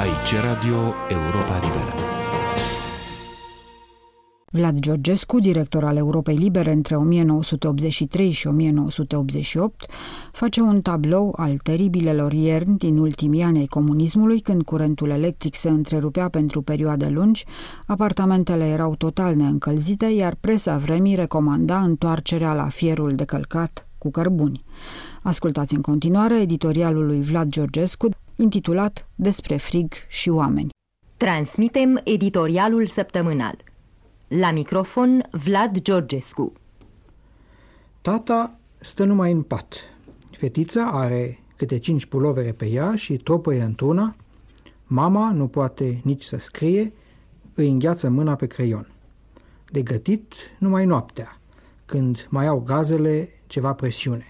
Aici Radio Europa Liberă. Vlad Georgescu, director al Europei Libere între 1983 și 1988, face un tablou al teribilelor ierni din ultimii ani ai comunismului, când curentul electric se întrerupea pentru perioade lungi, apartamentele erau total neîncălzite, iar presa vremii recomanda întoarcerea la fierul de călcat cu cărbuni. Ascultați în continuare editorialul lui Vlad Georgescu, intitulat Despre frig și oameni. Transmitem editorialul săptămânal. La microfon Vlad Georgescu. Tata stă numai în pat. Fetița are câte cinci pulovere pe ea și tropăie într-una. Mama nu poate nici să scrie, îi îngheață mâna pe creion. De gătit numai noaptea, când mai au gazele ceva presiune.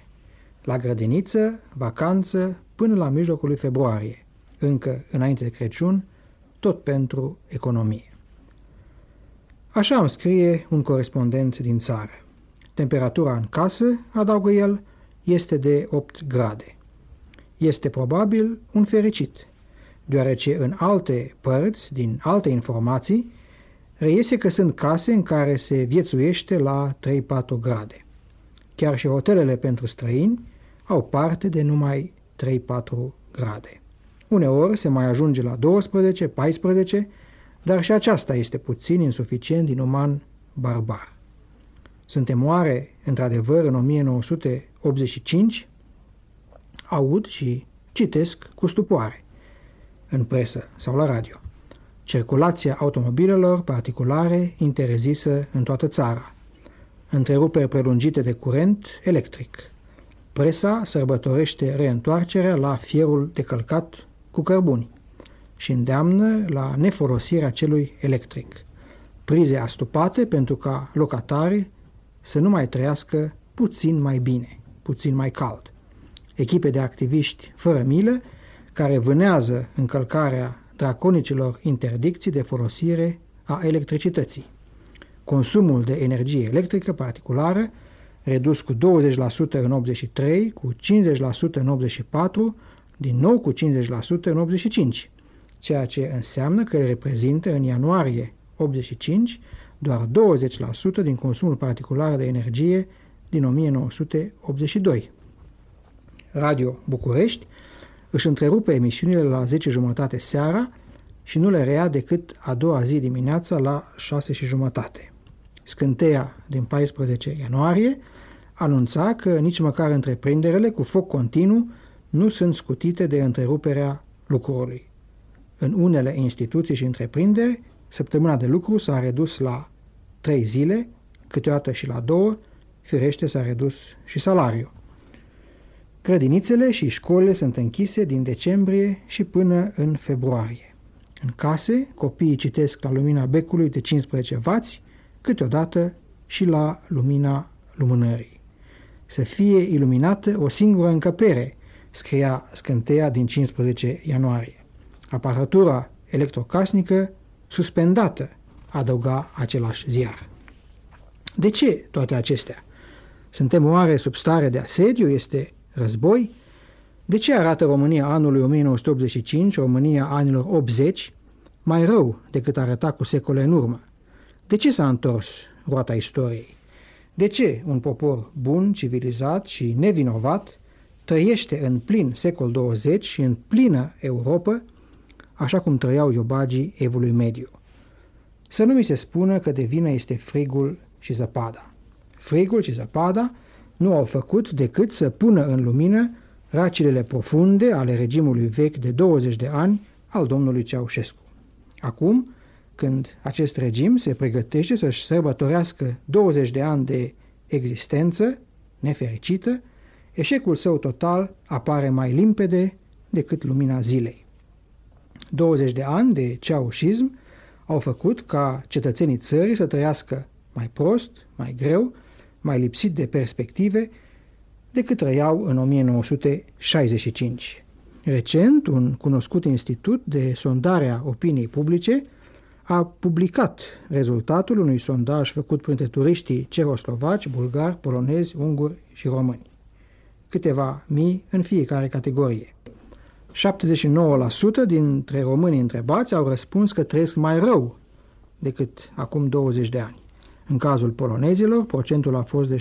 La grădiniță, vacanță, până la mijlocul lui februarie, încă înainte de Crăciun, tot pentru economie. Așa îmi scrie un corespondent din țară. Temperatura în casă, adaugă el, este de 8 grade. Este probabil un fericit, deoarece în alte părți, din alte informații, reiese că sunt case în care se viețuiește la 3-4 grade. Chiar și hotelele pentru străini au parte de numai 3-4 grade. Uneori se mai ajunge la 12-14, dar și aceasta este puțin insuficient din uman barbar. Suntem oare, într-adevăr, în 1985? Aud și citesc cu stupoare, în presă sau la radio. Circulația automobilelor particulare interzisă în toată țara. Întreruperi prelungite de curent electric. Presa sărbătorește reîntoarcerea la fierul de călcat cu cărbuni și îndeamnă la nefolosirea celui electric. Prize astupate pentru ca locatarii să nu mai trăiască puțin mai bine, puțin mai cald. Echipe de activiști fără milă care vânează încălcarea draconicilor interdicții de folosire a electricității. Consumul de energie electrică particulară redus cu 20% în 83, cu 50% în 84, din nou cu 50% în 85, ceea ce înseamnă că reprezintă în ianuarie 85 doar 20% din consumul particular de energie din 1982. Radio București își întrerupe emisiunile la 10 jumătate seara și nu le rea decât a doua zi dimineața la 6 și jumătate. Scânteia din 14 ianuarie anunța că nici măcar întreprinderile cu foc continuu nu sunt scutite de întreruperea lucrului. În unele instituții și întreprinderi, săptămâna de lucru s-a redus la trei zile, câteodată și la două, firește s-a redus și salariul. Grădinițele și școlile sunt închise din decembrie și până în februarie. În case, copiii citesc la lumina becului de 15 W, câteodată și la lumina lumânării să fie iluminată o singură încăpere, scria scânteia din 15 ianuarie. Aparatura electrocasnică suspendată, adăuga același ziar. De ce toate acestea? Suntem oare sub stare de asediu? Este război? De ce arată România anului 1985, România anilor 80, mai rău decât arăta cu secole în urmă? De ce s-a întors roata istoriei? De ce un popor bun, civilizat și nevinovat trăiește în plin secol 20 și în plină Europa, așa cum trăiau iobagii evului mediu? Să nu mi se spună că de vină este frigul și zăpada. Frigul și zăpada nu au făcut decât să pună în lumină racilele profunde ale regimului vechi de 20 de ani al domnului Ceaușescu. Acum, când acest regim se pregătește să-și sărbătorească 20 de ani de existență nefericită, eșecul său total apare mai limpede decât lumina zilei. 20 de ani de ceaușism au făcut ca cetățenii țării să trăiască mai prost, mai greu, mai lipsit de perspective decât trăiau în 1965. Recent, un cunoscut institut de sondare a opiniei publice a publicat rezultatul unui sondaj făcut printre turiștii cehoslovaci, bulgari, polonezi, unguri și români. Câteva mii în fiecare categorie. 79% dintre românii întrebați au răspuns că trăiesc mai rău decât acum 20 de ani. În cazul polonezilor, procentul a fost de 76%,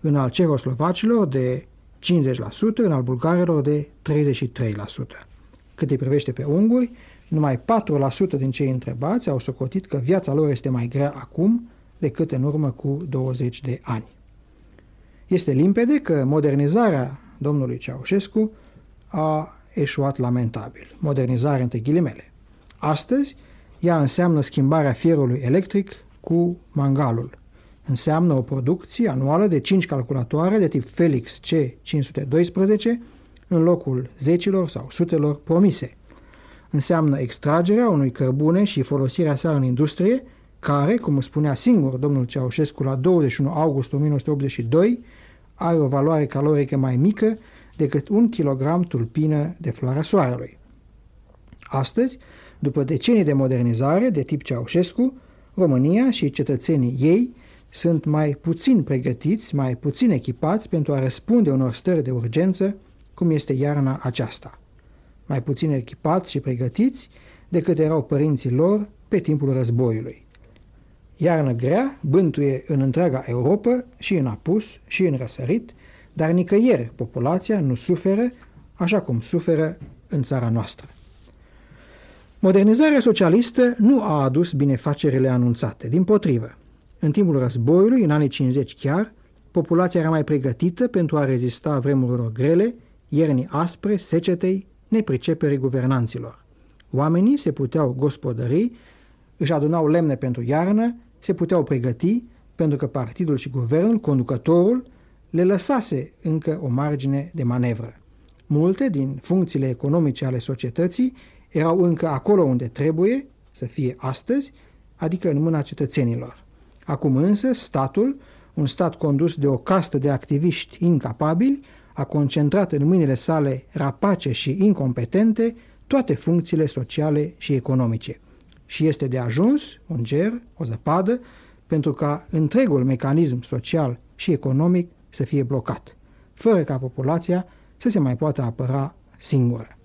în al cehoslovacilor de 50%, în al bulgarilor de 33%. Cât îi privește pe unguri, numai 4% din cei întrebați au socotit că viața lor este mai grea acum decât în urmă cu 20 de ani. Este limpede că modernizarea domnului Ceaușescu a eșuat lamentabil. Modernizare între ghilimele. Astăzi, ea înseamnă schimbarea fierului electric cu mangalul. Înseamnă o producție anuală de 5 calculatoare de tip Felix C512 în locul zecilor sau sutelor promise. Înseamnă extragerea unui cărbune și folosirea sa în industrie, care, cum spunea singur domnul Ceaușescu la 21 august 1982, are o valoare calorică mai mică decât un kilogram tulpină de floarea soarelui. Astăzi, după decenii de modernizare de tip Ceaușescu, România și cetățenii ei sunt mai puțin pregătiți, mai puțin echipați pentru a răspunde unor stări de urgență, cum este iarna aceasta. Mai puțin echipați și pregătiți decât erau părinții lor pe timpul războiului. Iarnă grea bântuie în întreaga Europa și în apus și în răsărit, dar nicăieri populația nu suferă așa cum suferă în țara noastră. Modernizarea socialistă nu a adus binefacerile anunțate, din potrivă. În timpul războiului, în anii 50 chiar, populația era mai pregătită pentru a rezista vremurilor grele, iernii aspre, secetei, nepriceperii guvernanților. Oamenii se puteau gospodări, își adunau lemne pentru iarnă, se puteau pregăti, pentru că partidul și guvernul, conducătorul, le lăsase încă o margine de manevră. Multe din funcțiile economice ale societății erau încă acolo unde trebuie să fie astăzi, adică în mâna cetățenilor. Acum însă statul, un stat condus de o castă de activiști incapabili, a concentrat în mâinile sale rapace și incompetente toate funcțiile sociale și economice. Și este de ajuns un ger, o zăpadă, pentru ca întregul mecanism social și economic să fie blocat, fără ca populația să se mai poată apăra singură.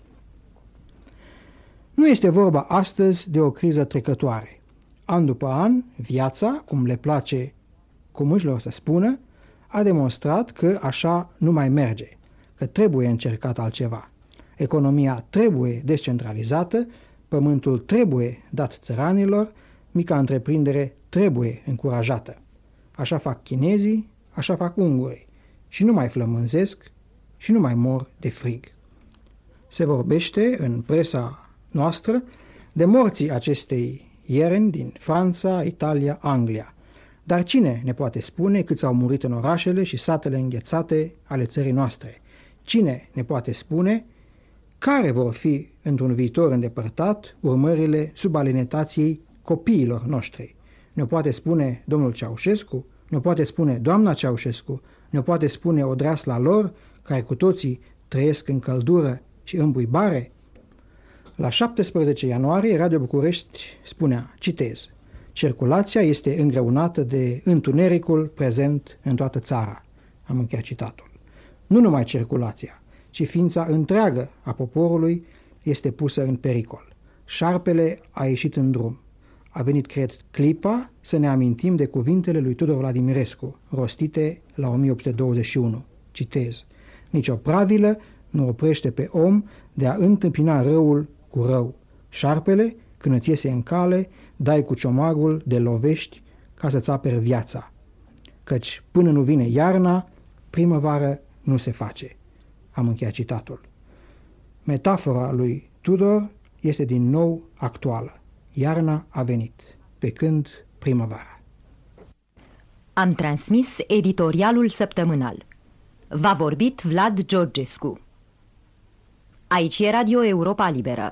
Nu este vorba astăzi de o criză trecătoare. An după an, viața, cum le place comușilor să spună, a demonstrat că așa nu mai merge, că trebuie încercat altceva. Economia trebuie descentralizată, pământul trebuie dat țăranilor, mica întreprindere trebuie încurajată. Așa fac chinezii, așa fac ungurii și nu mai flămânzesc și nu mai mor de frig. Se vorbește în presa noastră de morții acestei ierni din Franța, Italia, Anglia. Dar cine ne poate spune câți au murit în orașele și satele înghețate ale țării noastre? Cine ne poate spune care vor fi într-un viitor îndepărtat urmările subalinetației copiilor noștri? Ne poate spune domnul Ceaușescu? Ne poate spune doamna Ceaușescu? Ne poate spune odrasla lor, care cu toții trăiesc în căldură și în buibare? La 17 ianuarie, Radio București spunea, citez, Circulația este îngreunată de întunericul prezent în toată țara. Am încheiat citatul. Nu numai circulația, ci ființa întreagă a poporului este pusă în pericol. Șarpele a ieșit în drum. A venit, cred, clipa să ne amintim de cuvintele lui Tudor Vladimirescu, rostite la 1821. Citez. Nici o pravilă nu oprește pe om de a întâmpina răul cu rău. Șarpele, când îți iese în cale, dai cu ciomagul de lovești ca să-ți aperi viața. Căci până nu vine iarna, primăvară nu se face. Am încheiat citatul. Metafora lui Tudor este din nou actuală. Iarna a venit, pe când primăvara. Am transmis editorialul săptămânal. V-a vorbit Vlad Georgescu. Aici e Radio Europa Liberă.